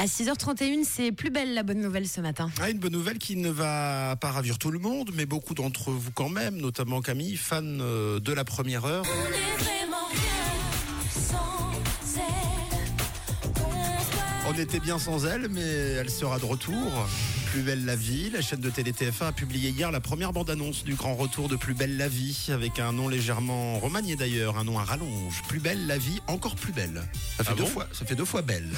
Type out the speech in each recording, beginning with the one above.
À 6h31, c'est plus belle la bonne nouvelle ce matin. Ah, une bonne nouvelle qui ne va pas ravir tout le monde, mais beaucoup d'entre vous quand même, notamment Camille, fan euh, de la première heure. On est vraiment rien sans elle. On était bien sans elle, mais elle sera de retour. Plus belle la vie, la chaîne de télé TF1 a publié hier la première bande-annonce du grand retour de Plus belle la vie, avec un nom légèrement remanié d'ailleurs, un nom à rallonge. Plus belle la vie, encore plus belle. Ça fait, Ah deux, bon fois, ça fait deux fois belle.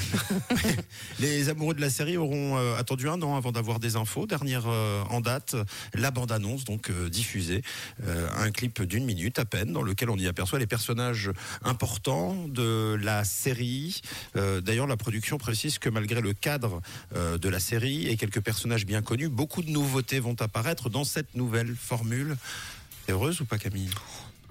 Les amoureux de la série auront euh, attendu un an avant d'avoir des infos. Dernière euh, en date, la bande-annonce donc euh, diffusée, un clip d'une minute à peine, dans lequel on y aperçoit les personnages importants de la série. D'ailleurs, la production précise que malgré le cadre de la série et quelques personnages bien connus, beaucoup de nouveautés vont apparaître dans cette nouvelle formule. T'es heureuse ou pas, Camille?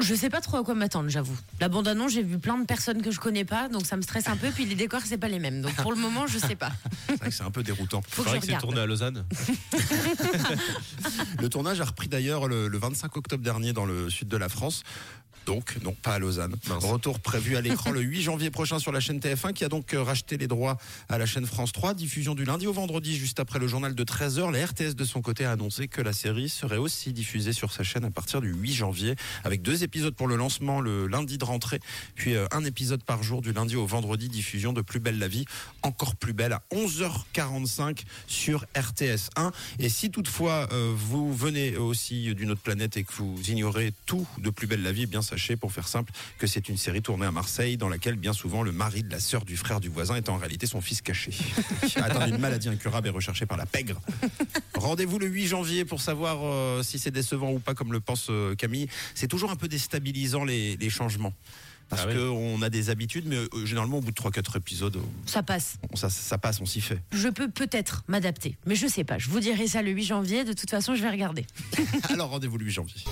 Je sais pas trop à quoi m'attendre, j'avoue. La bande-annonce, j'ai vu plein de personnes que je connais pas, donc ça me stresse un peu. Puis les décors, c'est pas les mêmes. Donc pour le moment, je sais pas. C'est vrai que c'est un peu déroutant. Faut que C'est je vrai que c'est tourné à Lausanne. Le tournage a repris d'ailleurs le, le 25 octobre dernier dans le sud de la France. Donc, non, pas à Lausanne. Mince. Retour prévu à l'écran le 8 janvier prochain sur la chaîne TF1 qui a donc euh, racheté les droits à la chaîne France 3. Diffusion du lundi au vendredi juste après le journal de 13h. La RTS de son côté a annoncé que la série serait aussi diffusée sur sa chaîne à partir du 8 janvier avec deux épisodes pour le lancement le lundi de rentrée puis euh, un épisode par jour du lundi au vendredi. Diffusion de Plus belle la vie, encore plus belle à 11h45 sur RTS 1. Et si toutefois euh, vous venez aussi d'une autre planète et que vous ignorez tout de Plus belle la vie, eh bien sachez, pour faire simple, que c'est une série tournée à Marseille dans laquelle bien souvent le mari de la sœur du frère du voisin est en réalité son fils caché. Atteint d'une maladie incurable et recherché par la pègre. Rendez-vous le 8 janvier pour savoir euh, si c'est décevant ou pas, comme le pense euh, Camille. C'est toujours un peu déstabilisant les, les changements. Parce Ah oui. qu'on a des habitudes, mais euh, généralement au bout de 3-4 épisodes, euh, Ça passe. on- ça, ça passe, on s'y fait. Je peux peut-être m'adapter, mais je sais pas. Je vous dirai ça le 8 janvier. De toute façon, je vais regarder. Alors rendez-vous le 8 janvier.